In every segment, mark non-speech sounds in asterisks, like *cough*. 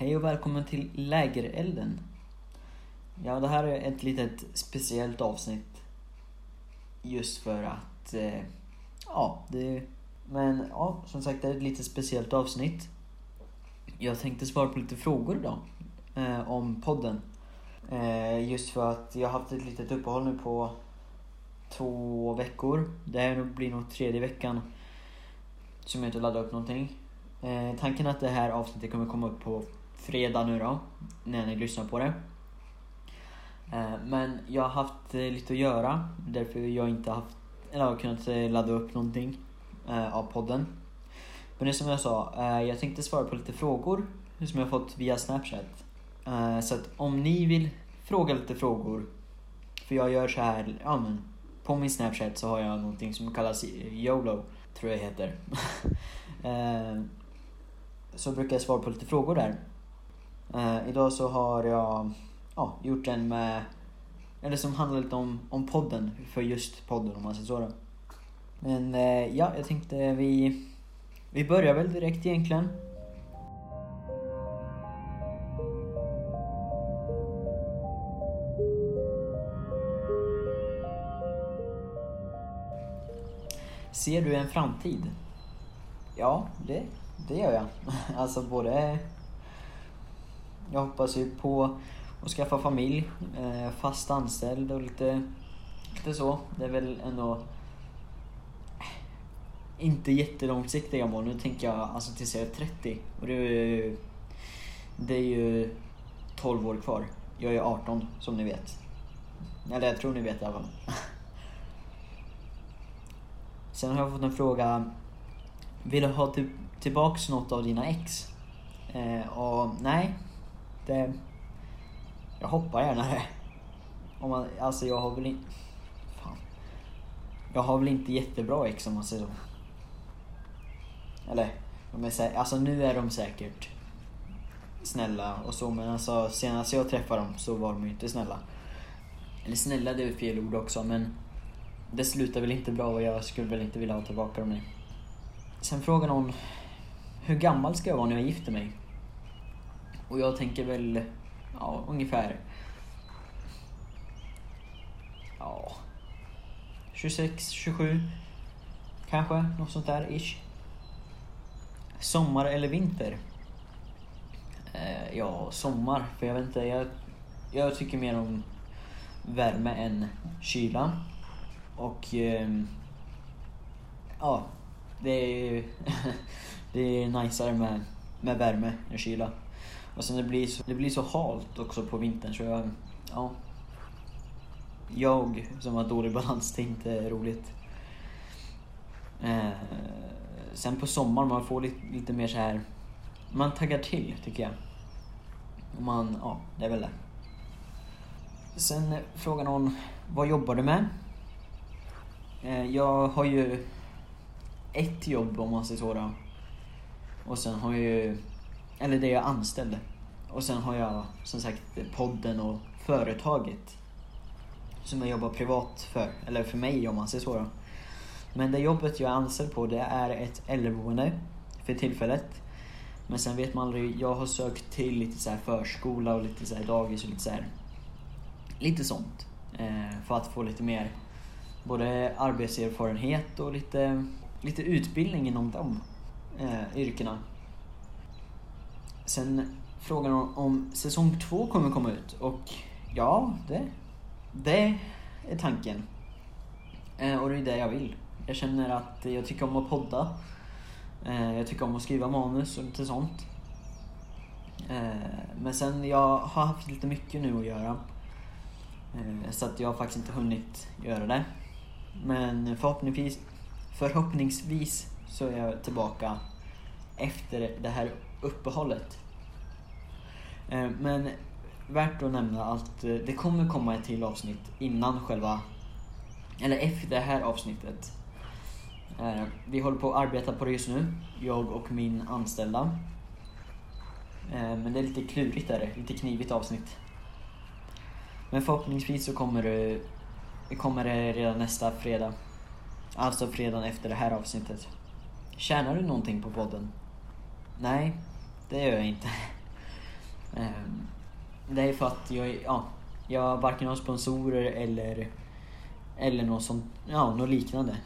Hej och välkommen till Lägerelden. Ja, det här är ett litet speciellt avsnitt. Just för att, eh, ja, det... Men ja, som sagt, det är ett lite speciellt avsnitt. Jag tänkte svara på lite frågor idag. Eh, om podden. Eh, just för att jag har haft ett litet uppehåll nu på två veckor. Det här blir nog tredje veckan som jag inte laddar upp någonting. Eh, tanken är att det här avsnittet kommer komma upp på fredag nu då, när ni lyssnar på det. Eh, men jag har haft eh, lite att göra, därför jag inte haft, eller har kunnat eh, ladda upp någonting av podden. Men det är som jag sa, jag tänkte svara på lite frågor som jag har fått via Snapchat. Så att om ni vill fråga lite frågor, för jag gör så här, ja men på min Snapchat så har jag någonting som kallas YOLO, tror jag det heter. *laughs* Så brukar jag svara på lite frågor där. Eh, idag så har jag ja, gjort en med, eller som handlar lite om, om podden, för just podden om man säger så då. Men eh, ja, jag tänkte vi, vi börjar väl direkt egentligen. Ser du en framtid? Ja, det, det gör jag. *laughs* Alltså både... Jag hoppas ju på att skaffa familj, eh, fast anställd och lite, lite så. Det är väl ändå eh, inte jättelångsiktiga mål. Nu tänker jag alltså tills jag är 30 och det är ju, det är ju 12 år kvar. Jag är 18 som ni vet. Eller jag tror ni vet i alla fall. *laughs* Sen har jag fått en fråga vill du ha till, tillbaks något av dina ex? Eh, och nej, det... Jag hoppar gärna det. Om man, alltså jag har väl inte... Fan. Jag har väl inte jättebra ex om man säger så. Eller, de är alltså nu är de säkert snälla och så men alltså senast jag träffade dem så var de ju inte snälla. Eller snälla det är fel ord också men det slutar väl inte bra och jag skulle väl inte vilja ha tillbaka dem nu. Sen frågar någon hur gammal ska jag vara när jag gifter mig? Och jag tänker väl, ja ungefär, ja, 26, 27 kanske, något sånt där ish. Sommar eller vinter? Eh, ja, sommar, för jag vet inte, jag, jag tycker mer om värme än kyla. Och eh, ja, det är ju *laughs* det är najsare med, med värme än kyla. Och sen det blir, så, det blir så halt också på vintern så jag, ja. Jag som har dålig balans, det är inte roligt. Eh, sen på sommaren, man får lite, lite mer så här man taggar till tycker jag. Och man, ja, det är väl det. Sen frågar någon, vad jobbar du med? Eh, jag har ju ett jobb om man säger så då. Och sen har jag ju, eller det jag anställde. Och sen har jag som sagt podden och företaget. Som jag jobbar privat för, eller för mig om man säger så då. Men det jobbet jag är anställd på det är ett äldreboende för tillfället. Men sen vet man aldrig, jag har sökt till lite så här förskola och lite så här dagis och lite så här, Lite sånt. Eh, för att få lite mer både arbetserfarenhet och lite, lite utbildning inom de eh, yrkena. Sen frågan om, om säsong två kommer komma ut och ja, det, det är tanken. Eh, och det är det jag vill. Jag känner att jag tycker om att podda. Eh, jag tycker om att skriva manus och lite sånt. Eh, men sen, jag har haft lite mycket nu att göra. Eh, så att jag har faktiskt inte hunnit göra det. Men förhoppningsvis, förhoppningsvis så är jag tillbaka efter det här uppehållet. Eh, men värt att nämna att eh, det kommer komma ett till avsnitt innan själva, eller efter det här avsnittet. Eh, vi håller på att arbeta på det just nu, jag och min anställda. Men det är lite klurigt där, lite knivigt avsnitt. Men förhoppningsvis så kommer det kommer det redan nästa fredag. Alltså fredagen efter det här avsnittet. Tjänar du någonting på podden? Nej, det gör jag inte. Ehm, det är för att jag, ja, jag varken har sponsorer eller, eller något sånt, ja, något liknande.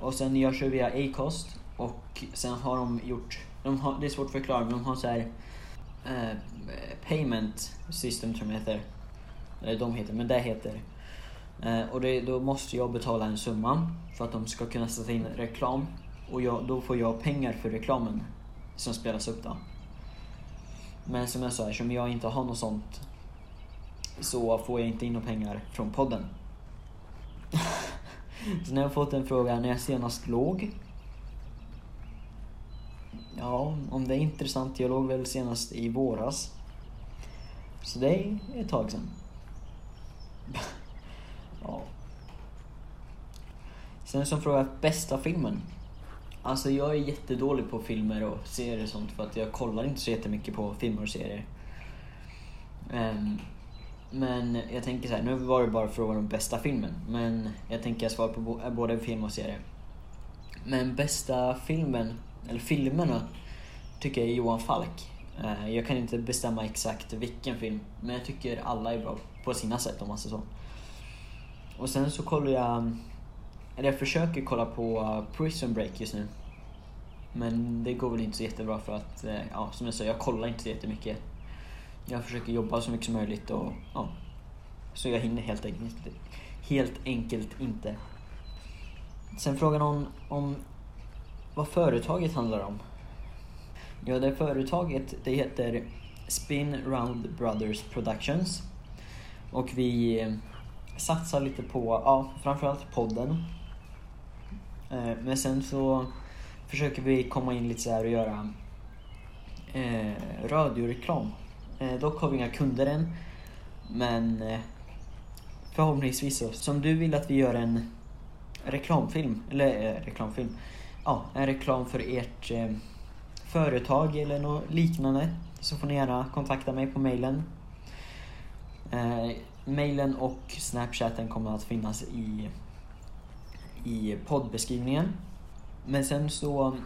Och sen jag kör via Acast och sen har de gjort, de har, det är svårt att förklara men de har så här eh, payment system tror jag de heter. Eller de heter, men det heter. Eh, och det, då måste jag betala en summa för att de ska kunna sätta in reklam. Och jag, då får jag pengar för reklamen som spelas upp då. Men som jag sa, eftersom jag inte har något sånt så får jag inte in några pengar från podden. *laughs* så när jag fått en fråga när jag senast låg. Ja, om det är intressant. Jag låg väl senast i våras. Så det är ett tag sedan. *laughs* ja. Sen som fråga bästa filmen. Alltså jag är jättedålig på filmer och serier och sånt för att jag kollar inte så jättemycket på filmer och serier. Um, men jag tänker så här, nu var det bara frågan om bästa filmen. Men jag tänker jag svarar på bo- eh, både film och serie. Men bästa filmen, eller filmerna, tycker jag är Johan Falk. Uh, Jag kan inte bestämma exakt vilken film, men jag tycker alla är bra på sina sätt om man säger så. Och sen så kollar jag, eller jag försöker kolla på eh, Prison Break just nu. Men det går väl inte så jättebra för att, eh, ja som jag sa, jag kollar inte så jättemycket. Jag försöker jobba så mycket som möjligt och ja. Så jag hinner helt enkelt, helt enkelt inte. Sen frågar någon om vad företaget handlar om. Ja, det företaget det heter Spin Round Brothers Productions. Och vi eh, satsar lite på, ja, framförallt podden. Eh, men sen så försöker vi komma in lite så här och göra eh, radioreklam. Eh, dock har vi inga kunder än. Men eh, förhoppningsvis så. Som du vill att vi gör en reklamfilm, eller eh, reklamfilm, ja, en reklam för ert eh, företag eller något liknande så får ni gärna kontakta mig på mailen. Eh, mailen och snapchatten kommer att finnas i, i poddbeskrivningen. Men sen så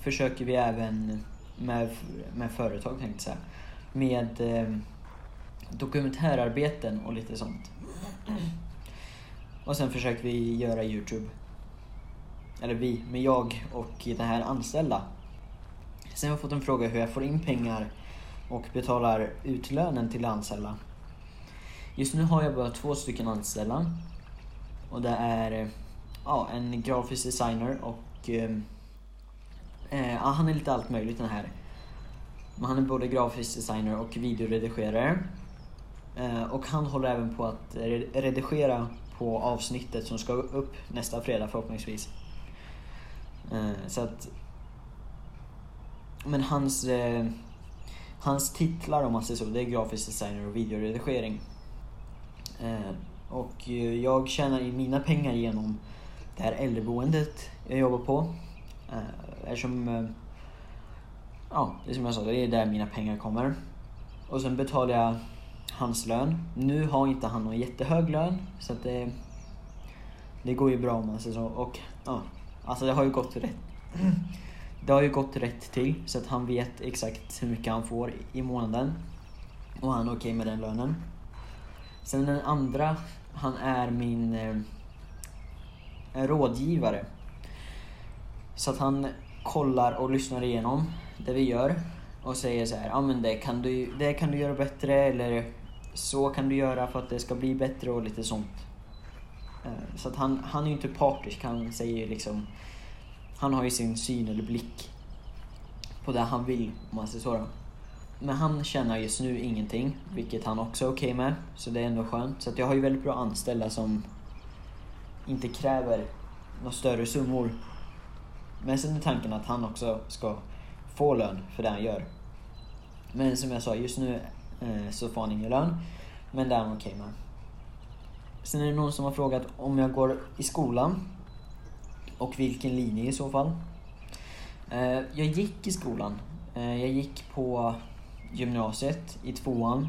försöker vi även med, med företag tänkte jag säga, med eh, dokumentärarbeten och lite sånt. Och sen försöker vi göra Youtube. Eller vi, men jag och den här anställda. Sen har jag fått en fråga hur jag får in pengar och betalar ut lönen till anställda. Just nu har jag bara två stycken anställda. Och det är ja, en grafisk designer och ehm, eh, ja, han är lite allt möjligt den här. Men han är både grafisk designer och videoredigerare. Eh, och han håller även på att redigera på avsnittet som ska upp nästa fredag förhoppningsvis. Eh, så att... Men hans... Eh, hans titlar om man säger så, det är grafisk designer och videoredigering. Eh, och eh, jag tjänar in mina pengar genom det här äldreboendet jag jobbar på. Eh, eftersom... Eh, ja, det är som jag sa, det är där mina pengar kommer. Och sen betalar jag hans lön. Nu har inte han någon jättehög lön så att det, det går ju bra om man säger så. Och ja, alltså det har ju gått rätt. Det har ju gått rätt till så att han vet exakt hur mycket han får i månaden. Och han är okej med den lönen. Sen den andra, han är min en rådgivare. Så att han kollar och lyssnar igenom det vi gör och säger så här, ja men det kan du, det kan du göra bättre eller så kan du göra för att det ska bli bättre och lite sånt. Eh, så att han, han är ju inte partisk, han säger liksom, han har ju sin syn eller blick på det han vill om man säger så då. Men han tjänar just nu ingenting, vilket han också är okej med. Så det är ändå skönt. Så att jag har ju väldigt bra anställda som inte kräver några större summor. Men sen är tanken att han också ska få lön för det han gör. Men som jag sa, just nu eh, så får han ingen lön. Men det är han okej med. Sen är det någon som har frågat om jag går i skolan. Och vilken linje i så fall. Eh, jag gick i skolan. Eh, jag gick på gymnasiet i tvåan.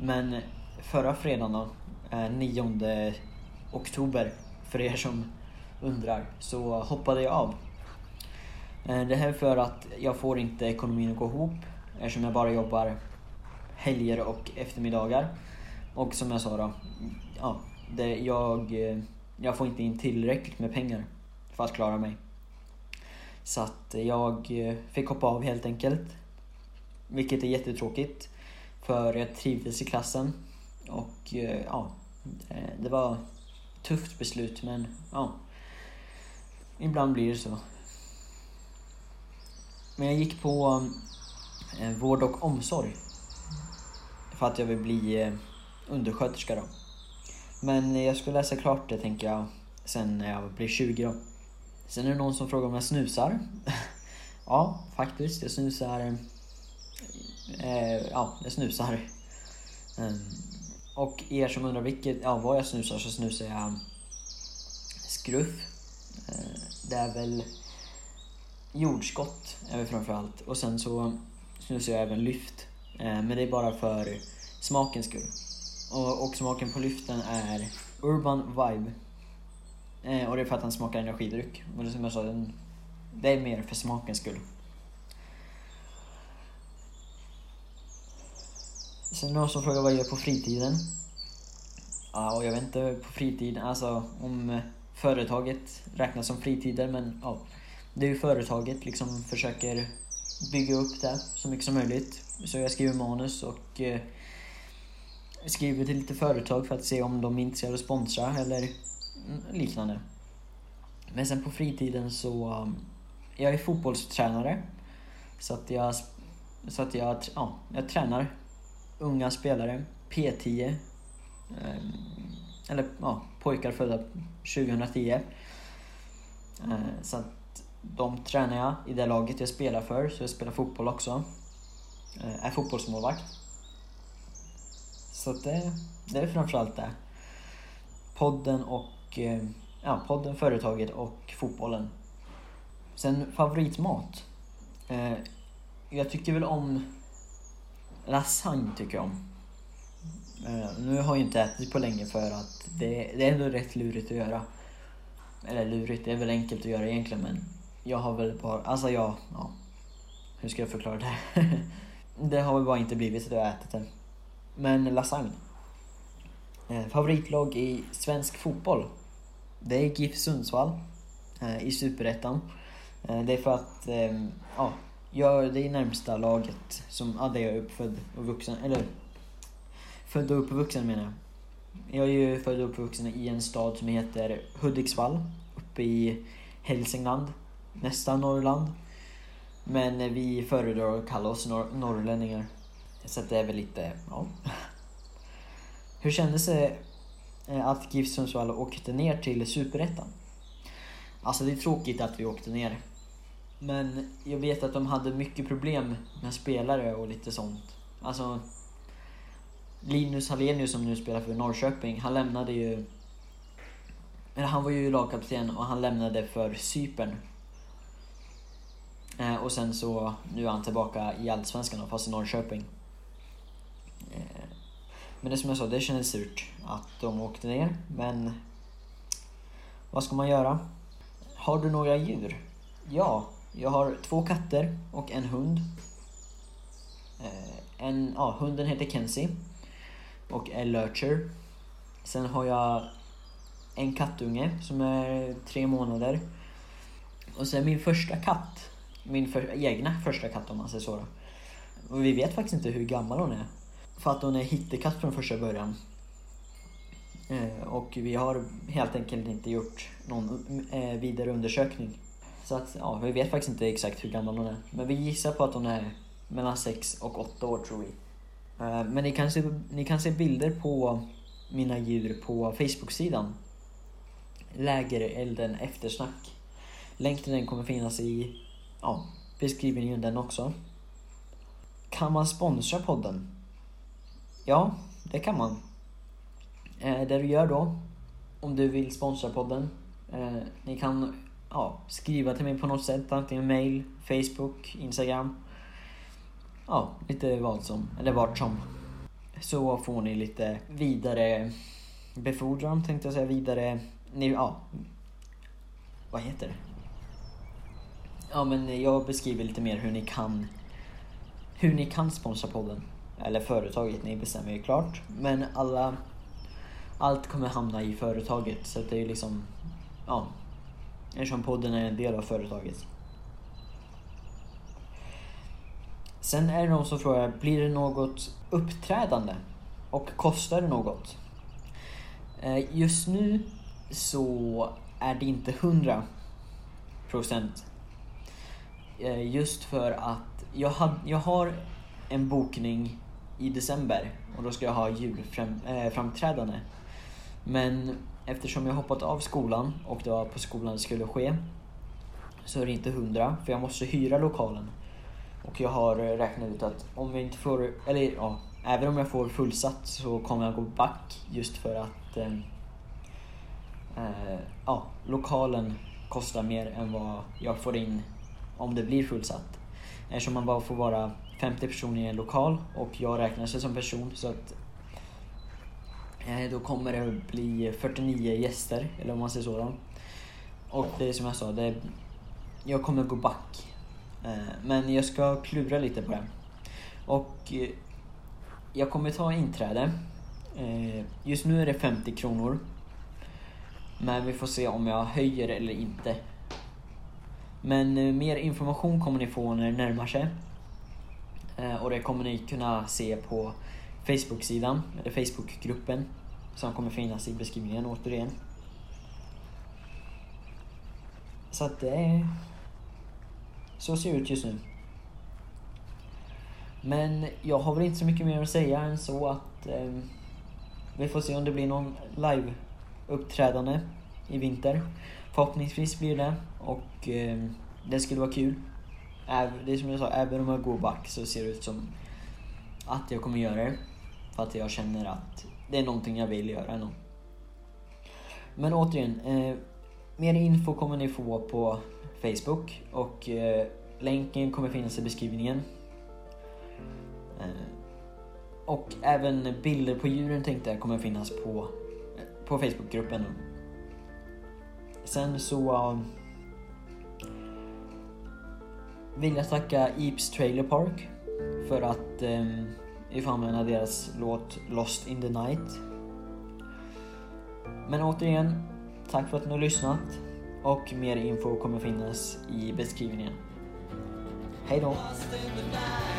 Men förra fredagen då, eh, 9 oktober, för er som undrar, så hoppade jag av. Eh, det här är för att jag får inte ekonomin att gå ihop eftersom jag bara jobbar helger och eftermiddagar. Och som jag sa då, ja, det, jag, eh, jag får inte in tillräckligt med pengar för att klara mig. Så att jag eh, fick hoppa av helt enkelt. Vilket är jättetråkigt. För jag trivdes i klassen. Och ja, det var tufft beslut men ja. Ibland blir det så. Men jag gick på eh, vård och omsorg. För att jag vill bli eh, undersköterska då. Men jag ska läsa klart det tänker jag sen när jag blir 20 då. Sen är det någon som frågar om jag snusar. *laughs* ja, faktiskt. Jag snusar... Eh, ja, jag snusar. Ehm, och er som undrar vilket, ja, vad jag snusar så snusar jag skruff. Eh, det är väl jordskott är väl framförallt. Och sen så snusar jag även lyft. Eh, men det är bara för smakens skull. Och, och smaken på lyften är Urban Vibe. Eh, och det är för att den smakar energidryck. Och det är som jag sa, den, det är mer för smakens skull. Sen någon som frågar vad jag gör på fritiden. Ja, och jag vet inte på fritiden, alltså om eh, företaget räknas som fritider men ja. Det är ju företaget liksom försöker bygga upp det så mycket som möjligt. Så jag skriver manus och eh, skriver till lite företag för att se om de är intresserade av att sponsra eller liknande. Men sen på fritiden så, um, jag är fotbollstränare. Så att jag, så att jag, ja, jag tränar unga spelare, P10. Ehm, eller ja, pojkar födda 2010. Ehm, så att de tränar jag i det laget jag spelar för, så jag spelar fotboll också. Ehm, är fotbollsmålvakt. Så att det, det är framförallt det. Podden och ja, podden, företaget och fotbollen. Sen favoritmat. Jag tycker väl om lasagne tycker jag om. Eh, nu har jag inte ätit på länge för att det, det är ändå rätt lurigt att göra. Eller lurigt, det är väl enkelt att göra egentligen men jag har väl bara, alltså jag, ja. Hur ska jag förklara det? *laughs* det har väl bara inte blivit så att jag har ätit det. Men lasagne. Eh, favoritlag i svensk fotboll. Det är GIF Sundsvall eh, i Superettan. Eh, det är för att, eh, ja, jag, det är närmsta laget som, ja, där jag är uppfödd och vuxen, eller född och uppvuxen menar jag. Jag är ju född och uppvuxen i en stad som heter Hudiksvall, uppe i Hälsingland, nästan Norrland. Men vi föredrar att kalla oss norr- norrlänningar. Så det är väl lite, ja. *laughs* Hur kändes det eh, att GIF Sundsvall åkte ner till Superettan? Alltså det är tråkigt att vi åkte ner. Men jag vet att de hade mycket problem med spelare och lite sånt. Alltså Linus Hallenius som nu spelar för Norrköping, han lämnade ju... Eller han var ju lagkapten och han lämnade för Cypern. Eh, och sen så, nu är han tillbaka i Allsvenskan fast i Norrköping. Eh, men det som jag sa, det kändes surt att de åkte ner, men... Vad ska man göra? Har du några djur? Ja, jag har två katter och en hund. Eh, en, ja, hunden heter Kenzie och är lurcher. Sen har jag en kattunge som är tre månader. Och sen min första katt. Min för, egna första katt om man säger så. Då. Och vi vet faktiskt inte hur gammal hon är. För att hon är hittekatt från första början. Eh, och vi har helt enkelt inte gjort någon eh, vidare undersökning. Så att, ja, vi vet faktiskt inte exakt hur gammal hon är. Men vi gissar på att hon är mellan 6 och 8 år tror vi. Eh, men ni kan, se, ni kan se bilder på mina djur på Facebook-sidan. Lägerelden eftersnack. Länk till den kommer finnas i ja, beskrivningen den också. Kan man sponsra podden? Ja, det kan man. Eh, det du gör då, om du vill sponsra podden, eh, ni kan ja, skriva till mig på något sätt, antingen mail, Facebook, Instagram. Ja, lite vad som, eller vart som. Så får ni lite vidare befordran tänkte jag säga, vidare, ni, ja, vad heter det? Ja men jag beskriver lite mer hur ni kan hur ni kan sponsra podden. Eller företaget, ni bestämmer ju klart. Men alla allt kommer hamna i företaget så att det är ju liksom ja eftersom podden är en del av företaget. Sen är det någon som frågar, blir det något uppträdande? Och kostar det något? Eh, just nu så är det inte 100 procent. Eh, just för att jag, had, jag har en bokning i december och då ska jag ha julframträdande. Eh, Men eftersom jag hoppat av skolan och det var på skolan det skulle ske så är det inte 100 för jag måste hyra lokalen. Och jag har räknat ut att om vi inte får, eller ja, även om jag får fullsatt så kommer jag gå back just för att eh, eh, ja, lokalen kostar mer än vad jag får in om det blir fullsatt. Eftersom man bara får vara 50 personer i en lokal och jag räknar sig som person så att Eh, då kommer det bli 49 gäster, eller om man säger så. Då. Och det är som jag sa, det, jag kommer gå back. Eh, men jag ska klura lite på det. Och eh, jag kommer ta inträde. Just nu är det 50 kronor. Men vi får se om jag höjer eller inte. Men mer information kommer ni få när det närmar sig. Och det kommer ni kunna se på Facebook-sidan, eller Facebook-gruppen. Som kommer finnas i beskrivningen återigen. Så att det är... Så ser det ut just nu. Men jag har väl inte så mycket mer att säga än så att eh, vi får se om det blir någon live-uppträdande i vinter. Förhoppningsvis blir det och eh, det skulle vara kul. Även, Det är som jag sa, även om jag går back så ser det ut som att jag kommer göra det. För att jag känner att det är någonting jag vill göra ändå. Men återigen, eh, mer info kommer ni få på Facebook och eh, länken kommer finnas i beskrivningen. Eh, och även bilder på djuren tänkte jag kommer finnas på, på Facebookgruppen. Sen så um, vill jag tacka Eeps Trailer Park för att um, vi får använda deras låt Lost in the Night. Men återigen, tack för att ni har lyssnat och mer info kommer finnas i beskrivningen. Hej då! Lost in the night.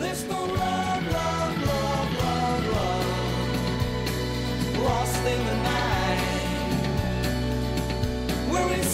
There's no love, love, love, love, love. Lost in the night. We're in